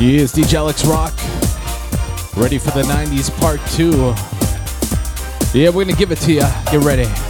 Yes, DJ Alex Roc. Ready for the 90s part two. Yeah, we're gonna give it to you. Get ready.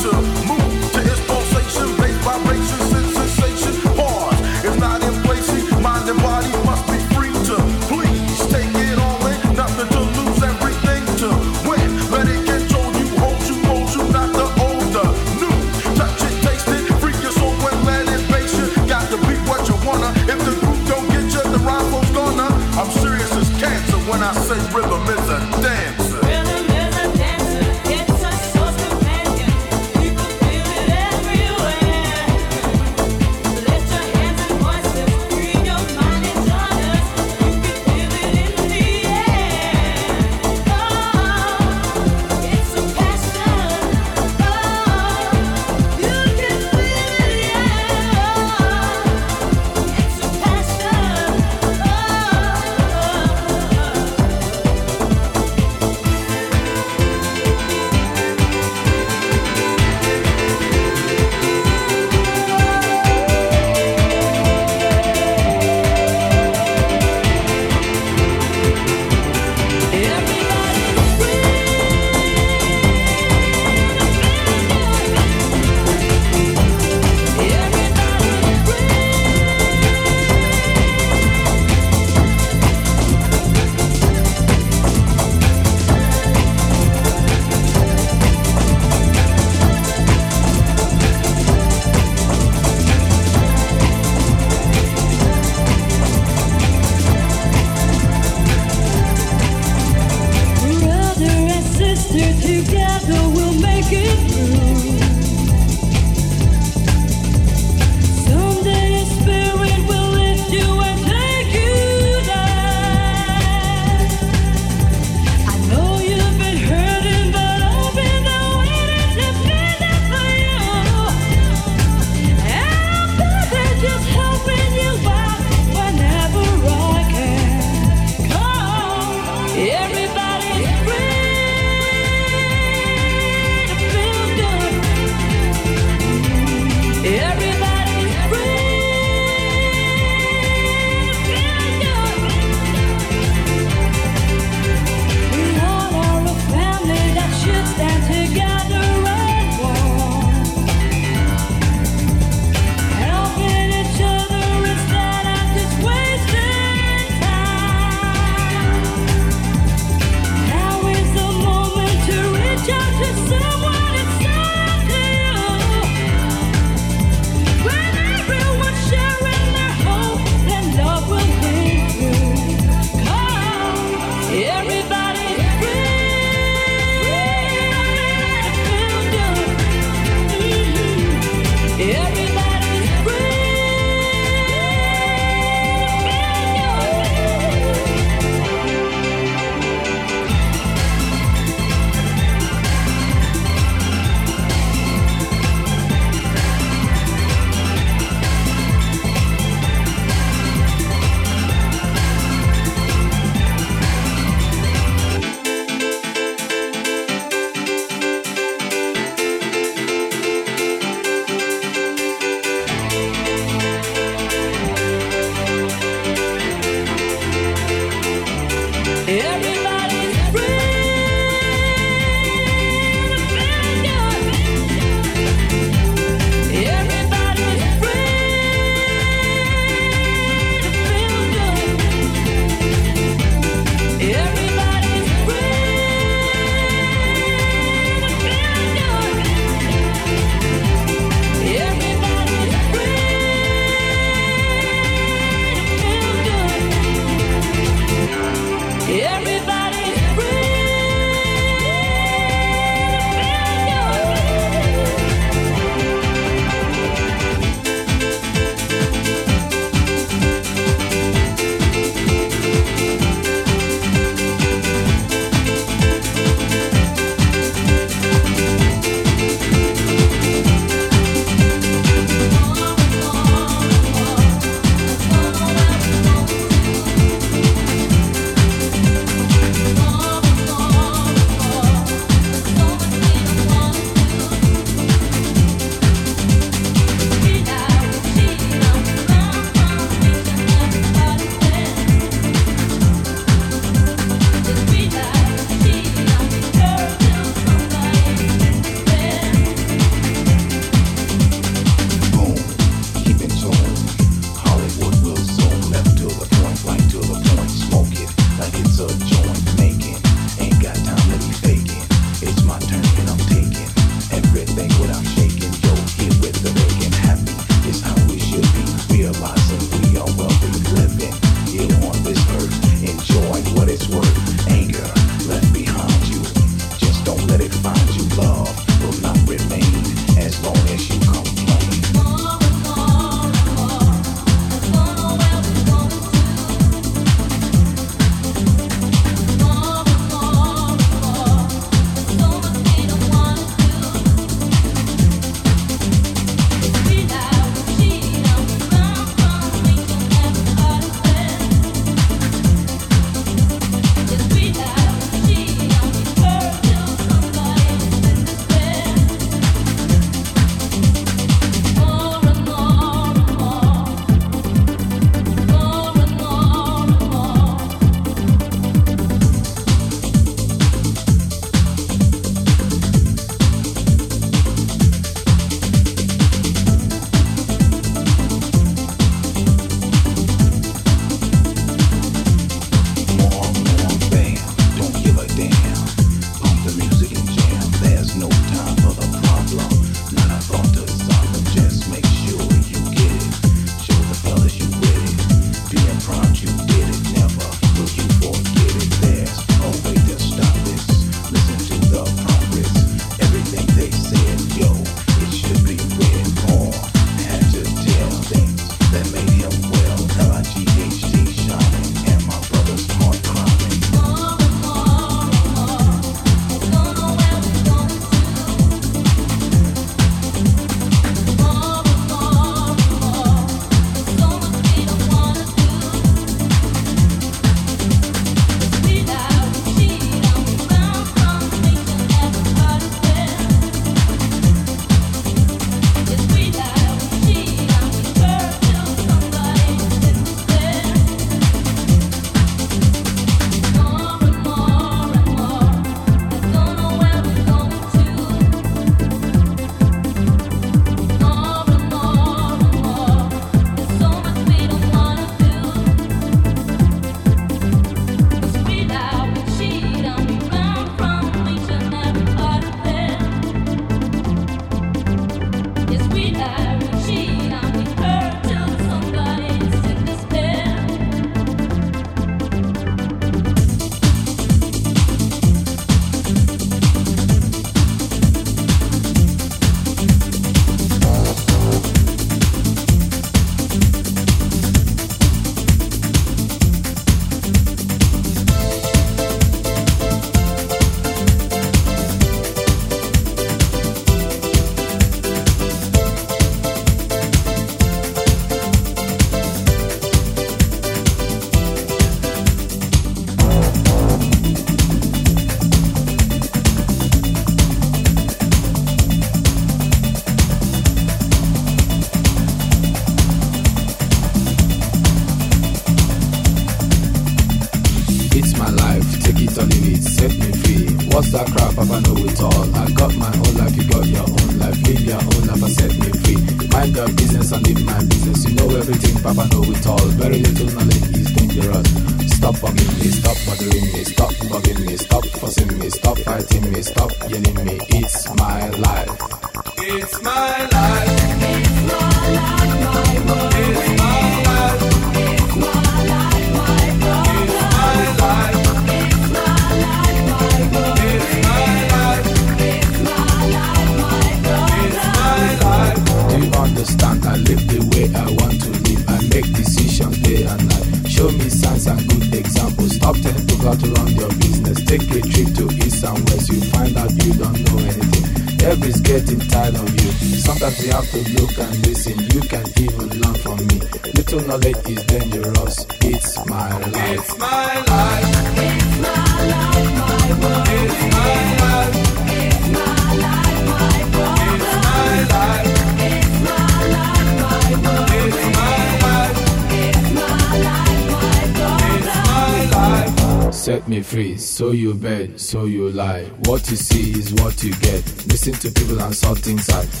And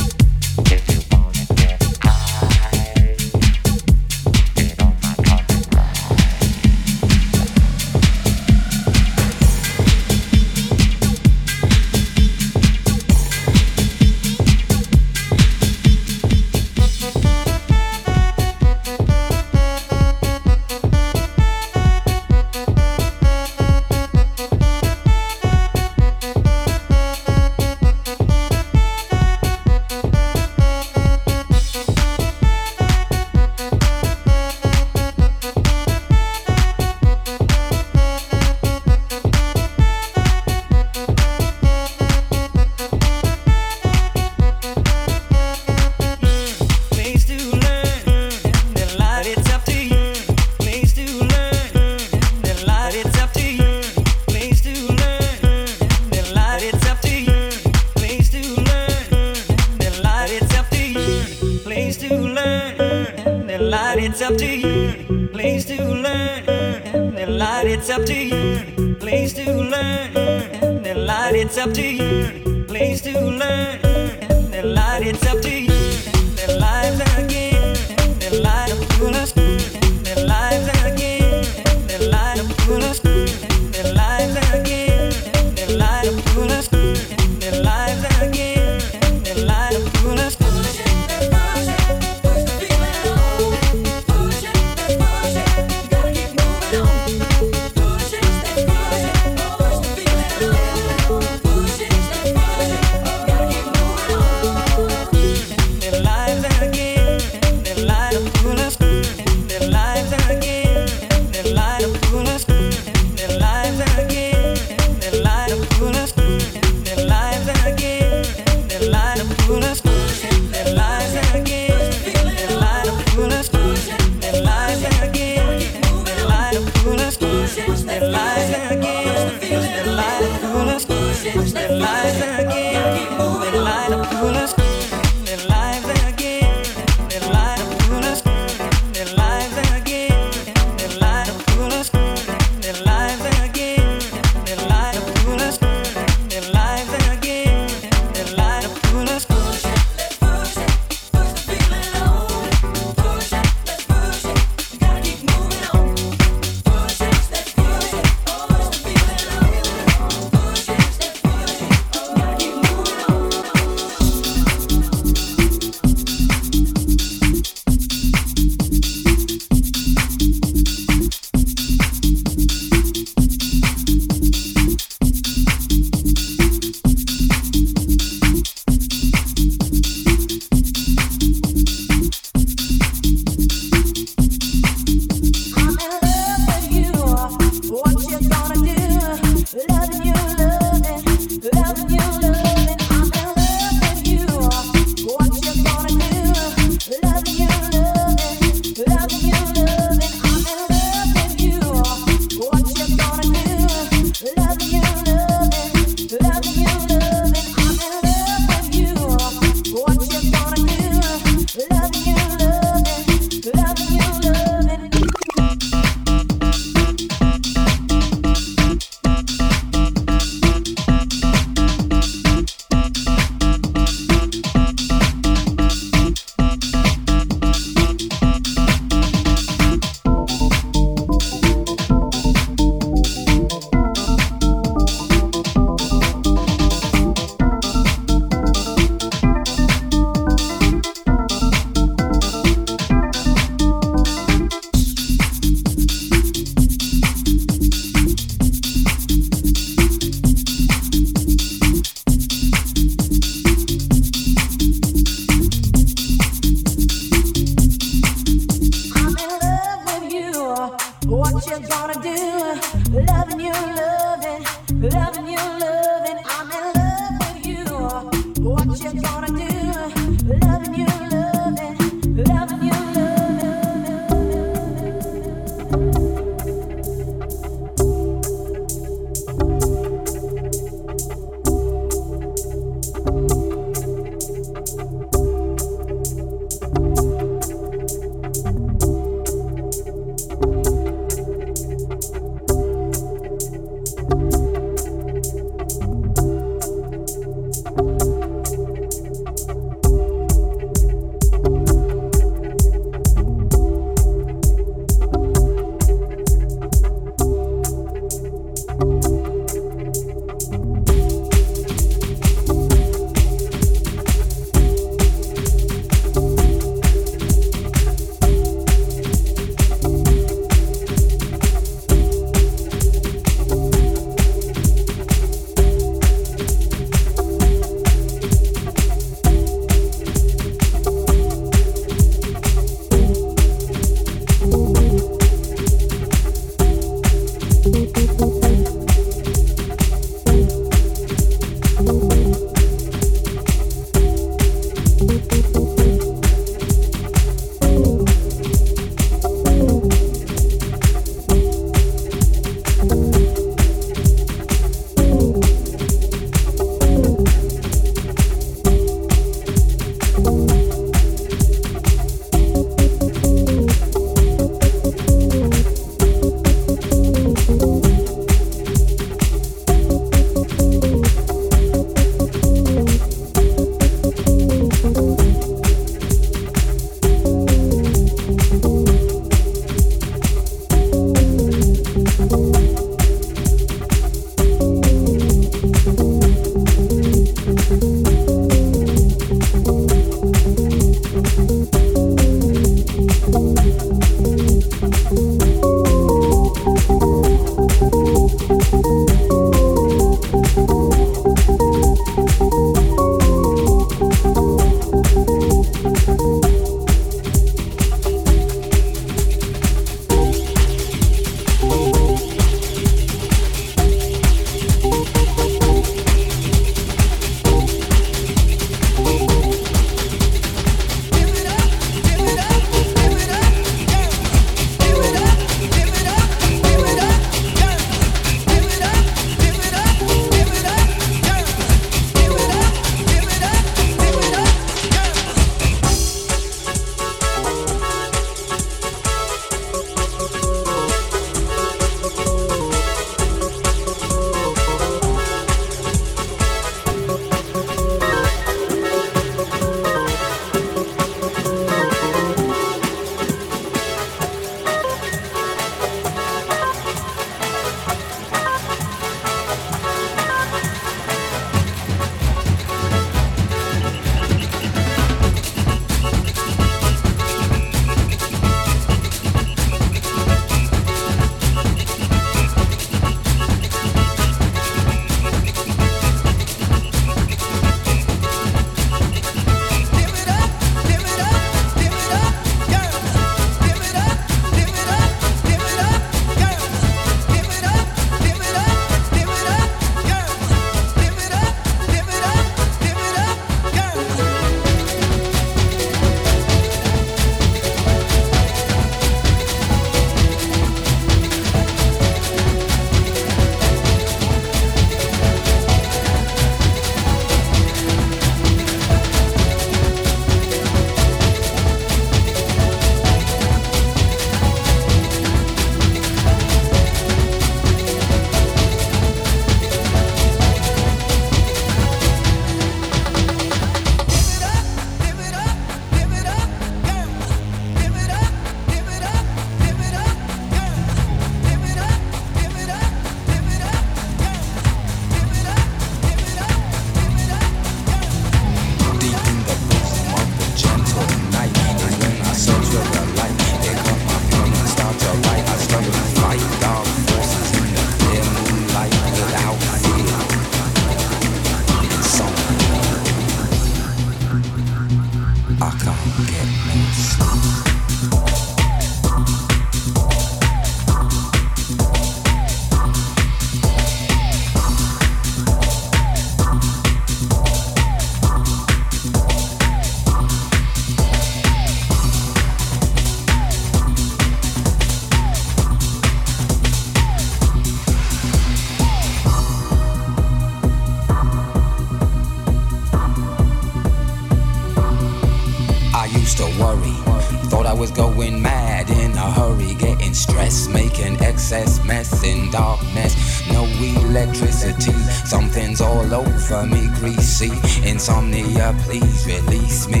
insomnia, please release me.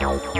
out.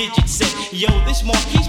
Digits. Said, Yo, this Marquise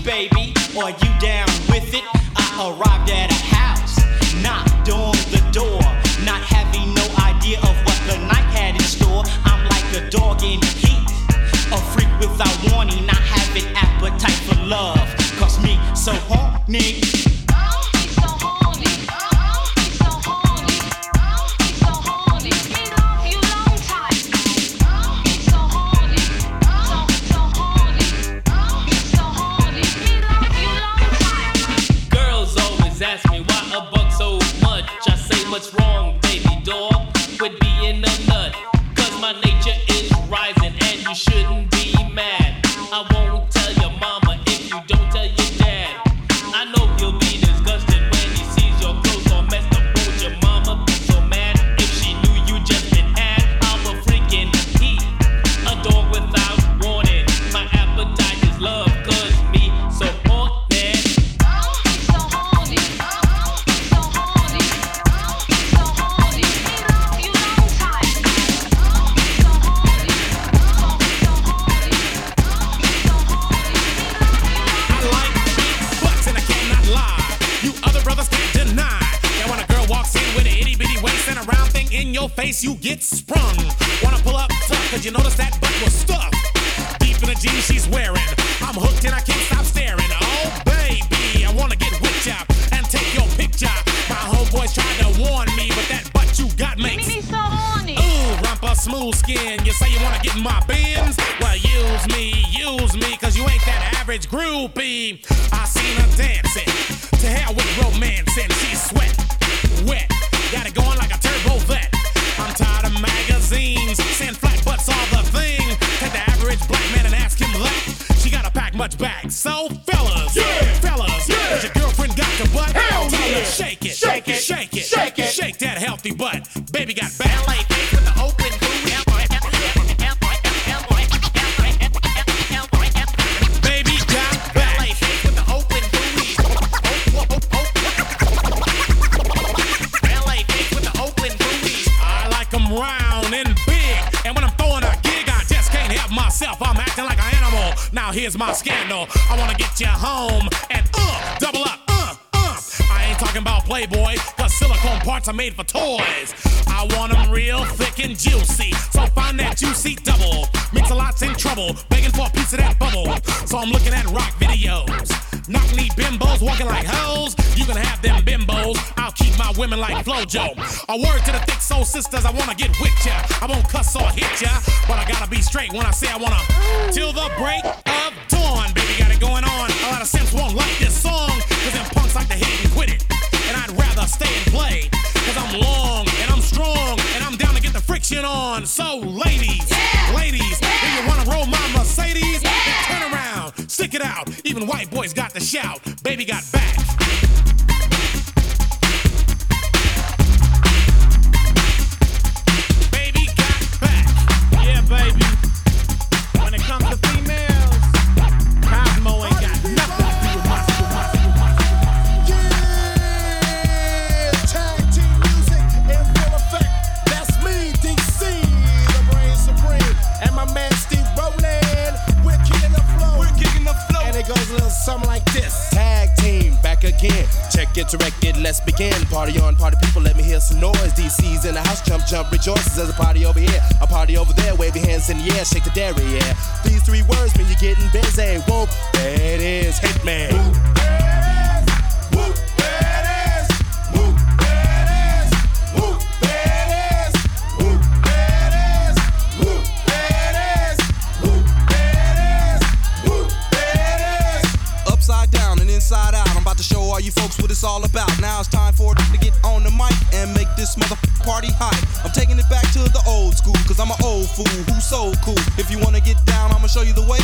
it's all about. Now it's time for to get on the mic and make this mother party hot. I'm taking it back to the old school, cause I'm an old fool who's so cool. If you wanna get down, I'ma show you the way.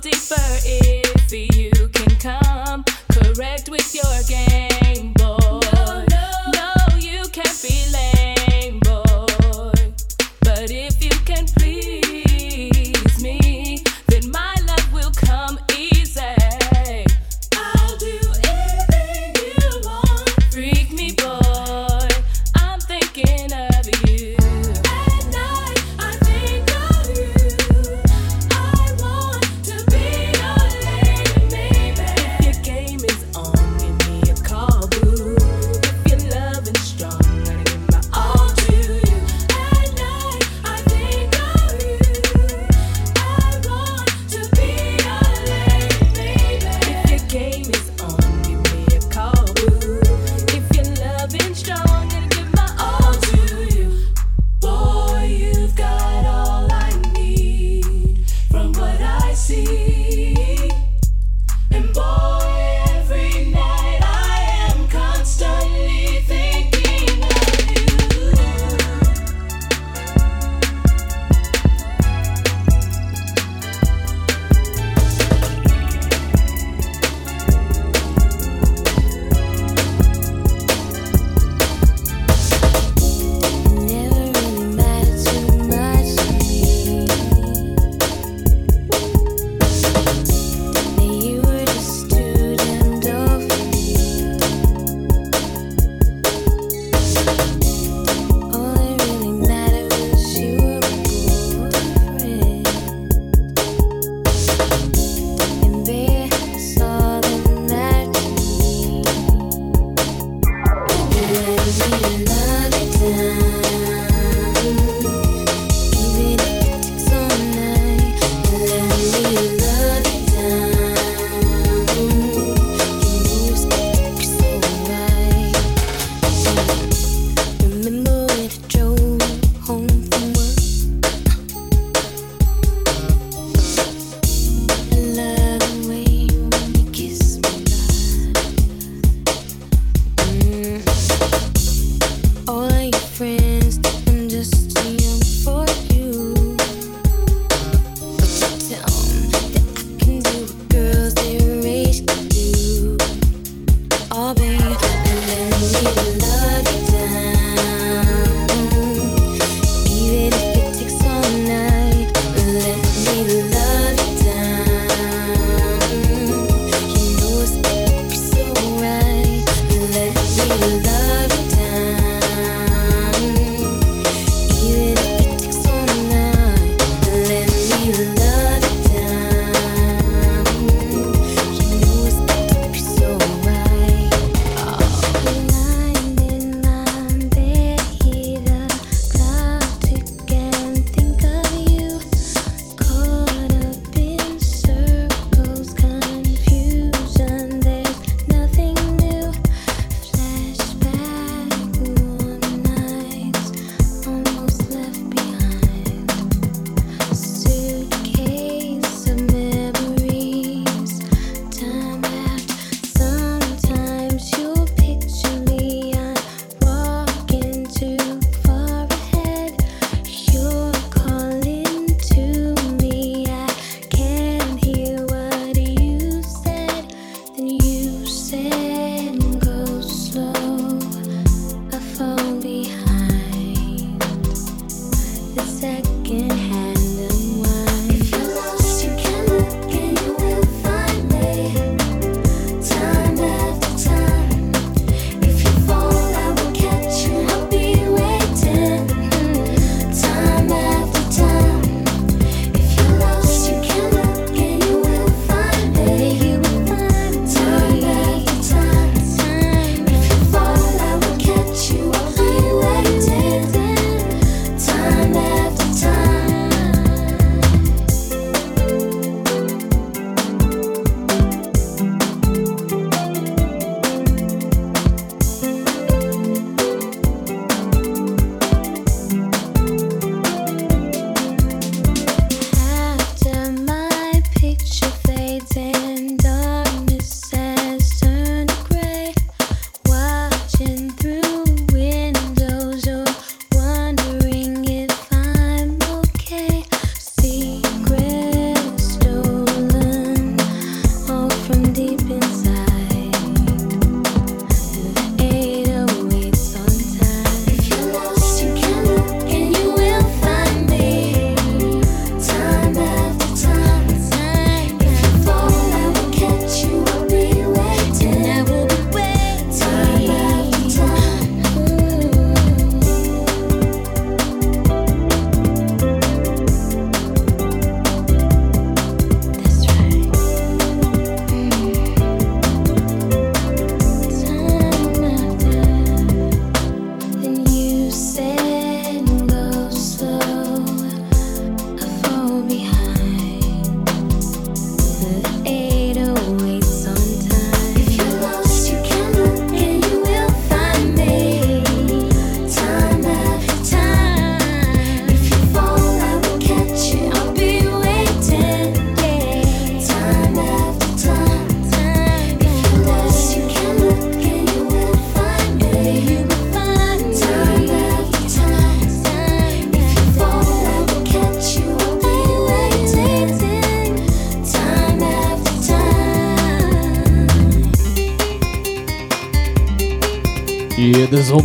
Deeper if you can come correct with your game,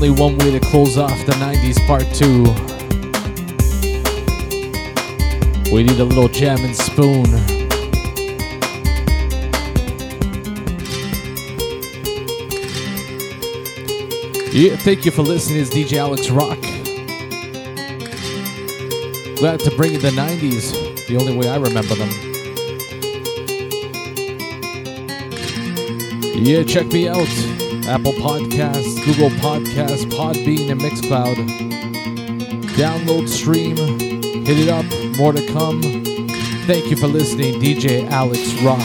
only one way to close off the 90s part two. We need a little jam and spoon. Yeah, thank you for listening. It's DJ Alex Roc. Glad to bring you the 90s, the only way I remember them. Yeah, check me out. Apple Podcasts, Google Podcasts, Podbean, and Mixcloud. Download, stream, hit it up. More to come. Thank you for listening, DJ Alex Roc.